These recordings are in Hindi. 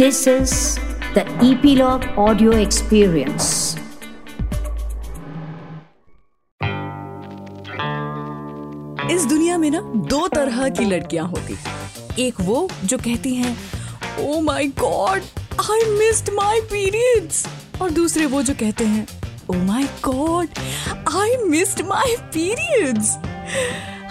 This is the Epilogue Audio Experience. इस दुनिया में ना दो तरह की लड़कियाँ होती एक वो जो कहती हैं ओ my God I missed my periods और दूसरे वो जो कहते हैं ओ my God I missed my periods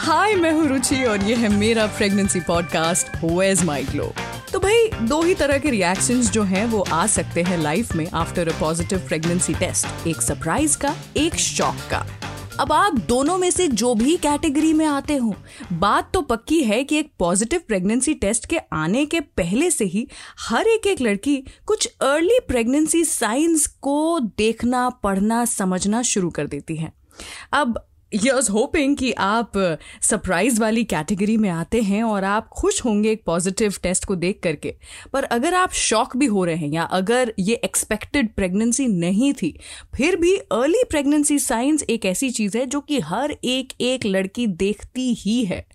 hi मैं हूँ रुचि और ये है मेरा प्रेगनेंसी पॉडकास्ट वेज माय ग्लो तो भाई, दो ही तरह के रिएक्शंस जो हैं, वो आ सकते हैं लाइफ में after a positive pregnancy test एक सरप्राइज़ का, एक शॉक का. अब आप दोनों में से जो भी कैटेगरी में आते हो, बात तो पक्की है कि एक पॉजिटिव प्रेगनेंसी टेस्ट के आने के पहले से ही हर एक एक लड़की कुछ अर्ली प्रेगनेंसी साइंस को देखना, पढ़ना, समझना शुरू कर देती है. अब यर्स होपिंग कि आप सरप्राइज़ वाली कैटेगरी में आते हैं और आप खुश होंगे एक पॉजिटिव टेस्ट को देख करके। पर अगर आप शॉक भी हो रहे हैं या अगर ये एक्सपेक्टेड प्रेगनेंसी नहीं थी, फिर भी अर्ली प्रेगनेंसी साइंस एक ऐसी चीज़ है जो कि हर एक एक लड़की देखती ही है।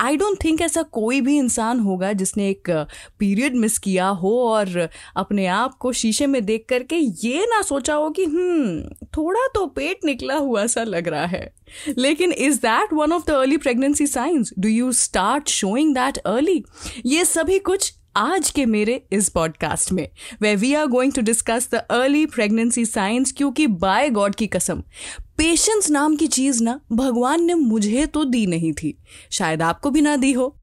आई डोंट थिंक ऐसा कोई भी इंसान होगा जिसने एक पीरियड मिस किया हो और अपने आप को शीशे में देख करके ये ना सोचा हो कि हम्म थोड़ा तो पेट निकला हुआ सा लग रहा है। लेकिन is that one of the early pregnancy signs do you start showing that early ये सभी कुछ आज के मेरे इस पॉडकास्ट में way we are going to discuss the early pregnancy signs क्योंकि बाय गॉड की कसम पेशेंस नाम की चीज़ ना भगवान ने मुझे तो दी नहीं थी। शायद आपको भी ना दी हो।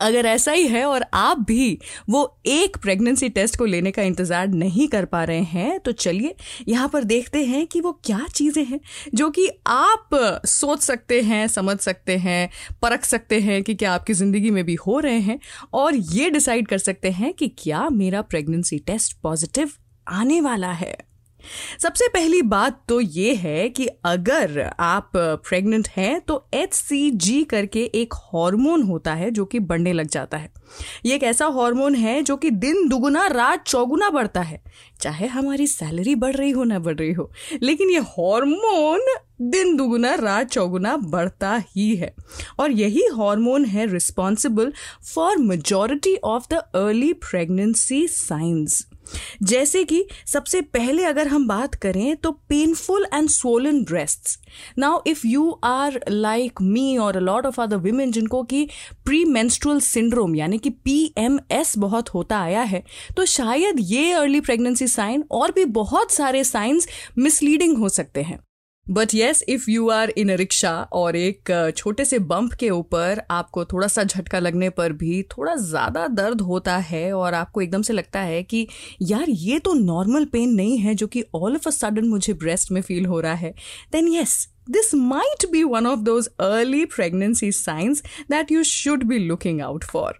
अगर ऐसा ही है और आप भी वो एक प्रेगनेंसी टेस्ट को लेने का इंतज़ार नहीं कर पा रहे हैं तो चलिए यहाँ पर देखते हैं कि वो क्या चीज़ें हैं जो कि आप सोच सकते हैं, समझ सकते हैं, परख सकते हैं कि क्या आपकी ज़िंदगी में भी हो रहे हैं और ये डिसाइड कर सकते हैं कि क्या मेरा प्रेगनेंसी टेस्ट पॉजिटिव आने वाला है। सबसे पहली बात तो ये है कि अगर आप प्रेग्नेंट हैं तो एच सी जी करके एक हार्मोन होता है जो कि बढ़ने लग जाता है। ये एक ऐसा हार्मोन है जो कि दिन दुगुना, रात चौगुना बढ़ता है। चाहे हमारी सैलरी बढ़ रही हो, ना बढ़ रही हो, लेकिन ये हार्मोन दिन दुगुना, रात चौगुना बढ़ता ही है। और यही हार्मोन है responsible for majority of the early pregnancy signs जैसे कि सबसे पहले अगर हम बात करें तो painful and swollen breast now if you are like me और लॉट ऑफ़ अदर वीमेन जिनको कि प्री मेंस्ट्रुअल सिंड्रोम यानी कि पी एम एस बहुत होता आया है तो शायद ये अर्ली प्रेगनेंसी साइन और भी बहुत सारे साइंस मिसलीडिंग हो सकते हैं। But yes if you are in a rickshaw और एक छोटे से बम्प के ऊपर आपको थोड़ा सा झटका लगने पर भी थोड़ा ज़्यादा दर्द होता है और आपको एकदम से लगता है कि यार ये तो नॉर्मल पेन नहीं है जो कि ऑल ऑफ़ अ सडन मुझे ब्रेस्ट में फील हो रहा है। Then yes this might be one of those early pregnancy signs that you should be looking out for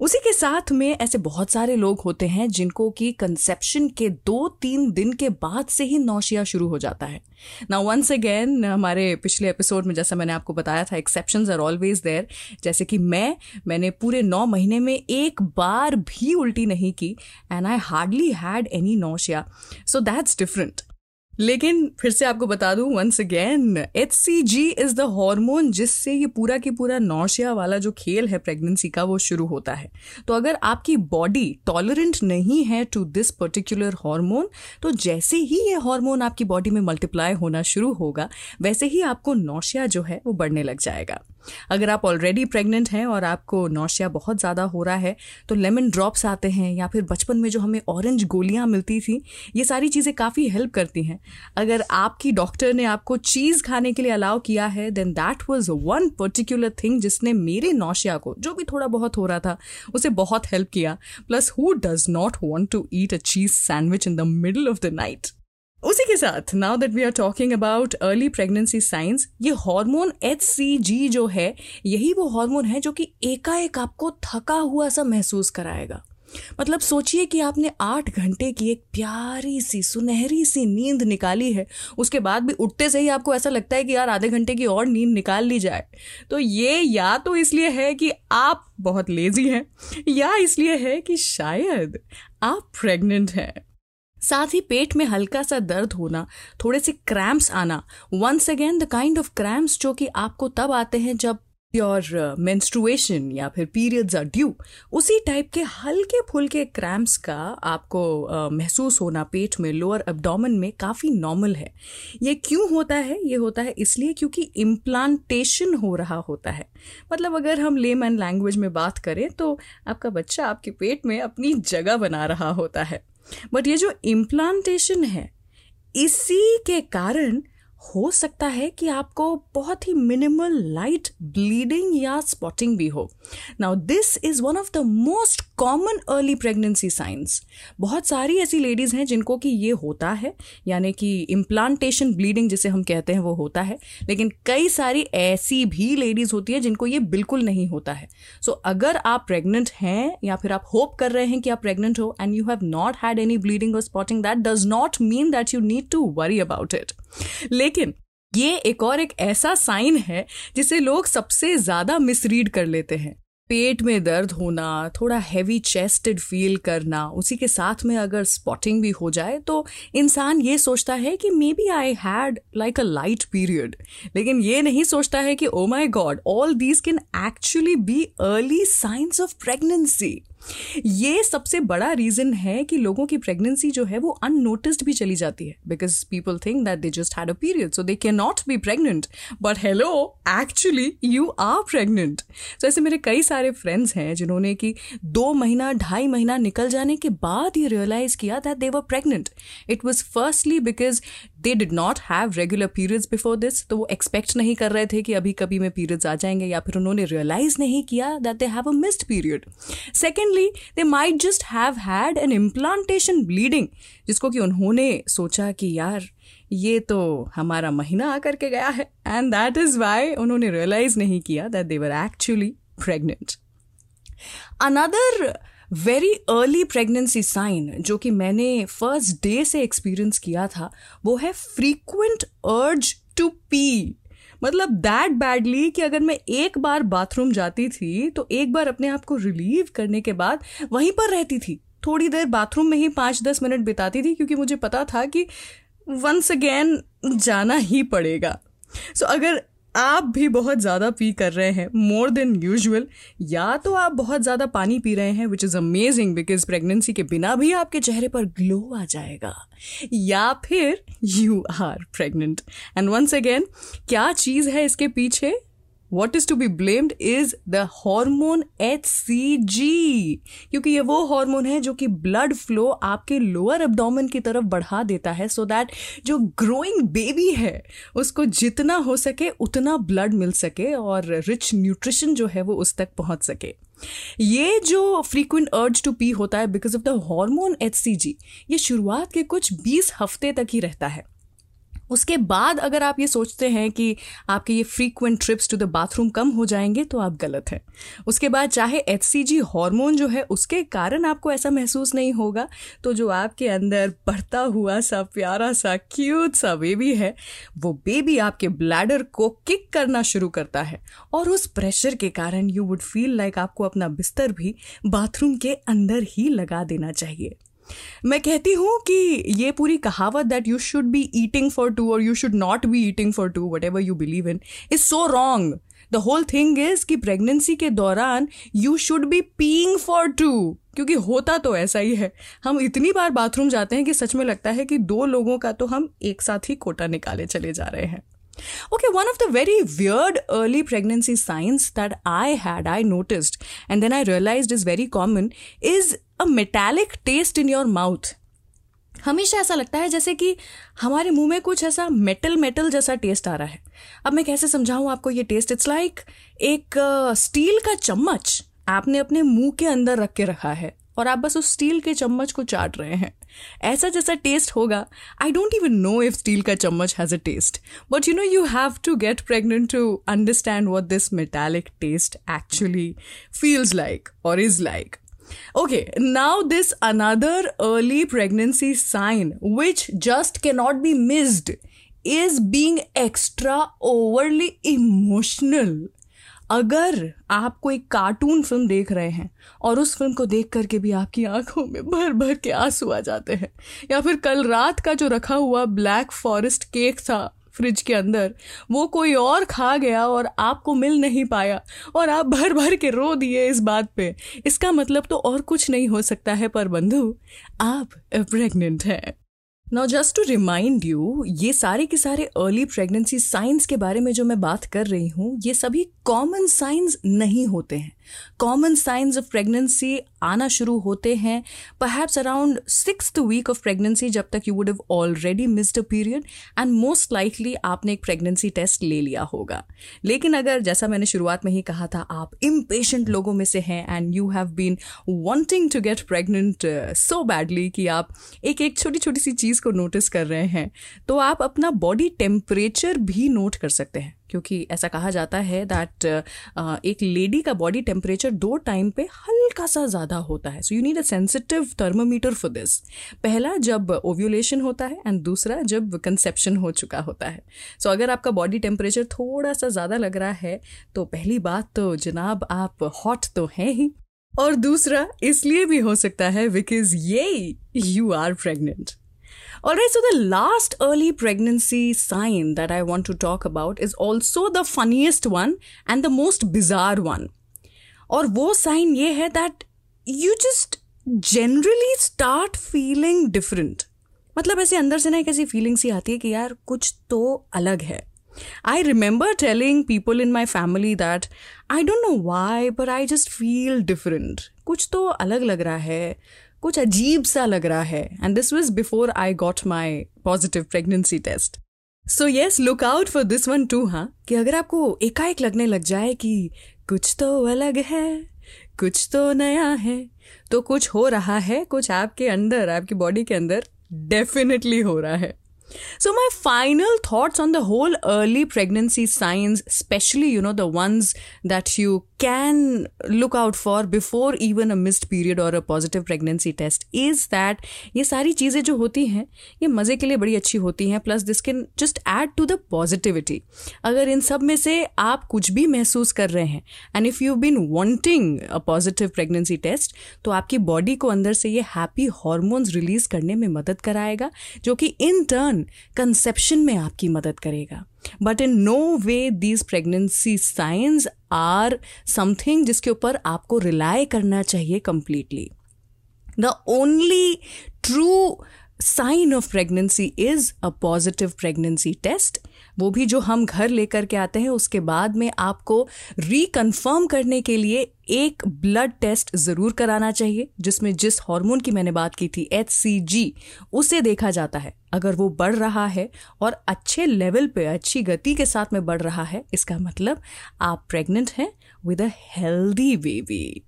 उसी के साथ में ऐसे बहुत सारे लोग होते हैं जिनको कि कंसेप्शन के दो तीन दिन के बाद से ही नौशिया शुरू हो जाता है। ना वंस अगेन हमारे पिछले एपिसोड में जैसा मैंने आपको बताया था एक्सेप्शन आर ऑलवेज देयर जैसे कि मैं, मैंने पूरे नौ महीने में एक बार भी उल्टी नहीं की and I hardly had any nausea so that's different लेकिन फिर से आपको बता दूँ once again H C G is the hormone जिससे ये पूरा की पूरा नौशिया वाला जो खेल है प्रेगनेंसी का, वो शुरू होता है। तो अगर आपकी बॉडी टॉलरेंट नहीं है टू दिस पर्टिकुलर हार्मोन तो जैसे ही ये हार्मोन आपकी बॉडी में मल्टीप्लाई होना शुरू होगा, वैसे ही आपको नौशिया जो है, वो बढ़ने लग जाएगा। अगर आप ऑलरेडी प्रेग्नेंट हैं और आपको नौशिया बहुत ज़्यादा हो रहा है तो लेमन ड्रॉप्स आते हैं या फिर बचपन में जो हमें ऑरेंज गोलियाँ मिलती थी, ये सारी चीज़ें काफ़ी हेल्प करती हैं। अगर आपकी डॉक्टर ने आपको चीज़ खाने के लिए अलाउ किया है then that was one particular thing जिसने मेरे नौशिया को, जो भी थोड़ा बहुत हो रहा था, उसे बहुत हेल्प किया। Plus who does not want to eat a cheese sandwich in the middle of the night उसी के साथ now that we are talking about early pregnancy signs ये हार्मोन एच सी जी जो है, यही वो हार्मोन है जो कि एकाएक आपको थका हुआ सा महसूस कराएगा। मतलब सोचिए कि आपने आठ घंटे की एक प्यारी सी, सुनहरी सी नींद निकाली है, उसके बाद भी उठते से ही आपको ऐसा लगता है कि यार आधे घंटे की और नींद निकाल ली जाए। तो ये या तो इसलिए है कि आप बहुत लेजी हैं, या इसलिए है कि शायद आप प्रेग्नेंट हैं। साथ ही पेट में हल्का सा दर्द होना थोड़े से क्रैम्प्स आना once again the kind of cramps जो कि आपको तब आते हैं जब योर मेंस्ट्रुएशन या फिर पीरियड्स आर ड्यू उसी टाइप के हल्के फुल्के क्रैम्प्स का आपको uh, महसूस होना पेट में लोअर एब्डोमेन में काफ़ी नॉर्मल है। ये क्यों होता है? ये होता है इसलिए क्योंकि इम्प्लांटेशन हो रहा होता है। मतलब अगर हम लेम एंड लैंग्वेज में बात करें तो आपका बच्चा आपके पेट में अपनी जगह बना रहा होता है। बट ये जो इम्प्लांटेशन है इसी के कारण हो सकता है कि आपको बहुत ही मिनिमल लाइट ब्लीडिंग या स्पॉटिंग भी हो। Now this is one of the most common early pregnancy signs बहुत सारी ऐसी लेडीज़ हैं जिनको कि ये होता है यानी कि इम्प्लांटेशन ब्लीडिंग जिसे हम कहते हैं वो होता है। लेकिन कई सारी ऐसी भी लेडीज़ होती है जिनको ये बिल्कुल नहीं होता है। सो so, अगर आप प्रेग्नेंट हैं या फिर आप होप कर रहे हैं कि आप प्रेग्नेंट हो and you have not had any bleeding और spotting that does not mean that you need to worry about it लेकिन ये एक और एक ऐसा साइन है जिसे लोग सबसे ज़्यादा मिसरीड कर लेते हैं। पेट में दर्द होना, थोड़ा हैवी चेस्टेड फील करना, उसी के साथ में अगर स्पॉटिंग भी हो जाए तो इंसान ये सोचता है कि maybe I had like a light period लेकिन ये नहीं सोचता है कि ओ my God all these can actually be early signs of pregnancy ये सबसे बड़ा रीजन है कि लोगों की प्रेगनेंसी जो है वो अननोटिस्ड भी चली जाती है because people think that they just had a period so they can not be pregnant but hello actually you are pregnant तो ऐसे मेरे कई सारे फ्रेंड्स हैं जिन्होंने कि दो महीना, ढाई महीना निकल जाने के बाद ये रियलाइज़ किया that they were pregnant it was firstly because they did not have regular periods before this तो वो एक्सपेक्ट नहीं कर रहे थे कि अभी कभी में पीरियड्स आ जाएँगे या फिर उन्होंने रियलाइज़ नहीं किया that they have a missed period secondly they might just have had an implantation bleeding जिसको कि उन्होंने सोचा कि यार, ये तो हमारा महीना आकर के गया है एंड दैट इज़ वाई उन्होंने रियलाइज़ नहीं किया that they were actually pregnant another very early pregnancy sign जो कि मैंने फ़र्स्ट डे से एक्सपीरियंस किया था वो है फ्रीक्वेंट अर्ज़ टू पी मतलब दैट बैडली कि अगर मैं एक बार बाथरूम जाती थी तो एक बार अपने आप को रिलीव करने के बाद वहीं पर रहती थी। थोड़ी देर बाथरूम में ही पाँच दस मिनट बिताती थी क्योंकि मुझे पता था कि वंस अगेन जाना ही पड़ेगा। सो so, अगर आप भी बहुत ज़्यादा पी कर रहे हैं मोर देन यूजल या तो आप बहुत ज़्यादा पानी पी रहे हैं which is amazing because pregnancy के बिना भी आपके चेहरे पर ग्लो आ जाएगा. या फिर you are pregnant and once again क्या चीज़ है इसके पीछे? What is to be blamed is the hormone H C G क्योंकि ये वो हॉर्मोन है जो कि ब्लड फ्लो आपके लोअर एब्डोमेन की तरफ़ बढ़ा देता है सो so दैट जो ग्रोइंग बेबी है, उसको जितना हो सके, उतना ब्लड मिल सके और रिच न्यूट्रिशन जो है वो उस तक पहुँच सके। ये जो फ्रीक्वेंट अर्ज़ टू पी होता है because of the hormone H C G ये शुरुआत के कुछ बीस हफ़्ते तक ही रहता है। उसके बाद अगर आप ये सोचते हैं कि आपके ये frequent trips to the bathroom कम हो जाएँगे तो आप गलत हैं। उसके बाद चाहे एच सी जी हॉर्मोन जो है, उसके कारण आपको ऐसा महसूस नहीं होगा। तो जो आपके अंदर बढ़ता हुआ सा, प्यारा सा क्यूट सा बेबी है, वो बेबी आपके ब्लैडर को किक करना शुरू करता है। और उस प्रेशर के कारण यू वुड फील लाइक आपको अपना बिस्तर भी बाथरूम के अंदर ही लगा देना चाहिए। मैं कहती हूँ कि ये पूरी कहावत that you should be eating for two और you should not be eating for two whatever you believe in is so wrong the whole thing is कि प्रेगनेंसी के दौरान you should be peeing for two क्योंकि होता तो ऐसा ही है। हम इतनी बार बाथरूम जाते हैं कि सच में लगता है कि दो लोगों का तो हम एक साथ ही कोटा निकाले चले जा रहे हैं। Okay, one of the very weird early pregnancy signs that I had, I noticed, and then I realized is very common, is a metallic taste in your mouth. हमेशा ऐसा लगता है जैसे कि हमारे मुँह में कुछ ऐसा मेटल मेटल जैसा टेस्ट आ रहा है अब मैं कैसे समझाऊं आपको ये टेस्ट इट्स लाइक एक स्टील का चम्मच आपने अपने मुँह के अंदर रख के रखा है और आप बस उस स्टील के चम्मच को चाट रहे हैं ऐसा जैसा टेस्ट होगा I don't even know if steel का चम्मच has a taste but you know you have to get pregnant to understand what this metallic taste actually feels like और is like okay now this another early pregnancy sign which just cannot be missed is being extra overly emotional अगर आप कोई कार्टून फ़िल्म देख रहे हैं और उस फ़िल्म को देख करके भी आपकी आँखों में भर भर के आँसू आ जाते हैं, या फिर कल रात का जो रखा हुआ ब्लैक फॉरेस्ट केक था फ्रिज के अंदर, वो कोई और खा गया और आपको मिल नहीं पाया और आप भर भर के रो दिए इस बात पे, इसका मतलब तो और कुछ नहीं हो सकता है पर बंधु, आप प्रेग्नेंट हैं। Now just to remind you ये सारे के सारे अर्ली प्रेगनेंसी साइंस के बारे में जो मैं बात कर रही हूँ, ये सभी कॉमन साइंस नहीं होते हैं। कॉमन साइंस ऑफ़ प्रेगनेंसी आना शुरू होते हैं। Perhaps around six week of pregnancy जब तक you would have already missed a period and most likely आपने एक प्रेगनेंसी टेस्ट ले लिया होगा। लेकिन अगर जैसा मैंने शुरुआत में ही कहा था, आप इम्पेशेंट लोगों में से हैं and you have been wanting to get pregnant so badly कि आप एक एक छोटी छोटी सी चीज़ को नोटिस कर रहे हैं तो आप अपना बॉडी टेम्परेचर भी नोट कर सकते हैं। क्योंकि ऐसा कहा जाता है दैट एक लेडी का बॉडी टेम्परेचर दो टाइम पे हल्का सा ज़्यादा होता है। So you need a sensitive thermometer for this पहला जब ओव्यूलेशन होता है एंड दूसरा जब कंसेप्शन हो चुका होता है। सो so, अगर आपका बॉडी टेम्परेचर थोड़ा सा ज़्यादा लग रहा है तो पहली बात तो जनाब आप हॉट तो हैं ही। और दूसरा इसलिए भी हो सकता है बिकॉज़ ये you are pregnant Alright, so the last early pregnancy sign that I want to talk about is also the funniest one and the most bizarre one. और वो साइन ये है that you just generally start feeling different मतलब ऐसे अंदर से ना एक ऐसी फीलिंग सी आती है कि यार कुछ तो अलग है I remember telling people in my family that I don't know why, but I just feel different. कुछ तो अलग लग रहा है कुछ अजीब सा लग रहा है। And this was before I got my positive pregnancy test so yes look out for this one too हाँ कि अगर आपको एकाएक लगने लग जाए कि कुछ तो अलग है, कुछ तो नया है तो कुछ हो रहा है, कुछ आपके अंदर, आपकी बॉडी के अंदर डेफिनेटली हो रहा है। So, my final thoughts on the whole early pregnancy signs, especially, you know, the ones that you can look out for before even a missed period or a positive pregnancy test, is that ये सारी चीज़ें जो होती हैं ये मज़े के लिए बड़ी अच्छी होती हैं plus this can just add to the positivity अगर इन सब में से आप कुछ भी महसूस कर रहे हैं and if you been wanting a positive pregnancy test तो आपकी बॉडी को अंदर से ये हैप्पी हॉर्मोन्स रिलीज़ करने में मदद कराएगा जो कि इन टर्न वन कंसेप्शन में आपकी मदद करेगा। But in no way these pregnancy signs are something जिसके ऊपर आपको रिलाय करना चाहिए completely the only true sign of pregnancy is a positive pregnancy test वो भी जो हम घर लेकर के आते हैं, उसके बाद में आपको रिकन्फर्म करने के लिए एक ब्लड टेस्ट ज़रूर कराना चाहिए, जिसमें जिस हार्मोन की मैंने बात की थी एच सी जी उसे देखा जाता है। अगर वो बढ़ रहा है और अच्छे लेवल पे, अच्छी गति के साथ में बढ़ रहा है, इसका मतलब आप प्रेग्नेंट हैं with a healthy baby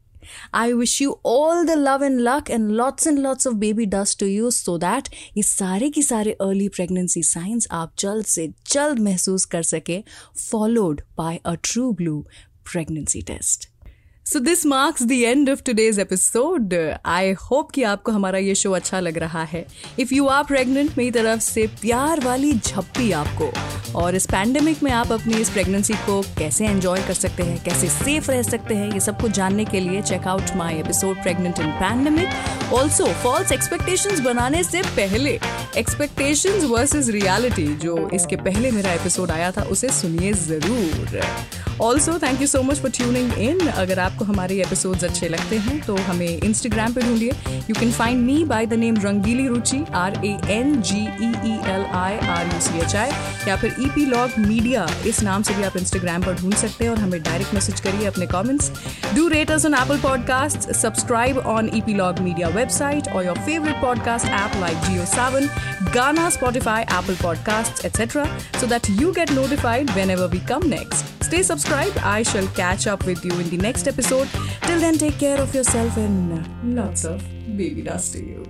I wish you all the love and luck and lots and lots of baby dust to you so that ये सारे की सारे अर्ली प्रेगनेंसी साइंस आप जल्द से जल्द महसूस कर सके followed by a true blue pregnancy test so this marks the end of today's episode I hope कि आपको हमारा ये शो अच्छा लग रहा है। इफ़ यू आर प्रेग्नेंट मेरी तरफ़ से प्यार वाली झप्पी आपको। और इस पैंडमिक में आप अपनी इस प्रेगनेंसी को कैसे एंजॉय कर सकते हैं, कैसे सेफ़ रह सकते हैं, ये सब कुछ जानने के लिए check out my episode pregnant in pandemic also false expectations बनाने से पहले एक्सपेक्टेशंस वर्सेस रियलिटी जो इसके पहले मेरा एपिसोड आया था, उसे सुनिए ज़रूर। Also thank you so much for tuning in अगर आपको हमारे एपिसोड्स अच्छे लगते हैं तो हमें इंस्टाग्राम पे ढूंढिए you can find me by the name Rangeeli Ruchi R A N G E E L I R U C H I या फिर ई पी लॉग मीडिया इस नाम से भी आप इंस्टाग्राम पर ढूंढ सकते हैं और हमें डायरेक्ट मैसेज करिए अपने comments do rate us on Apple podcast subscribe on E P log media website और your favourite podcast app like Jio Saavn Ghana, Spotify, Apple Podcasts, etc., so that you get notified whenever we come next. Stay subscribed. I shall catch up with you in the next episode. Till then, take care of yourself and uh, lots of baby dust to you.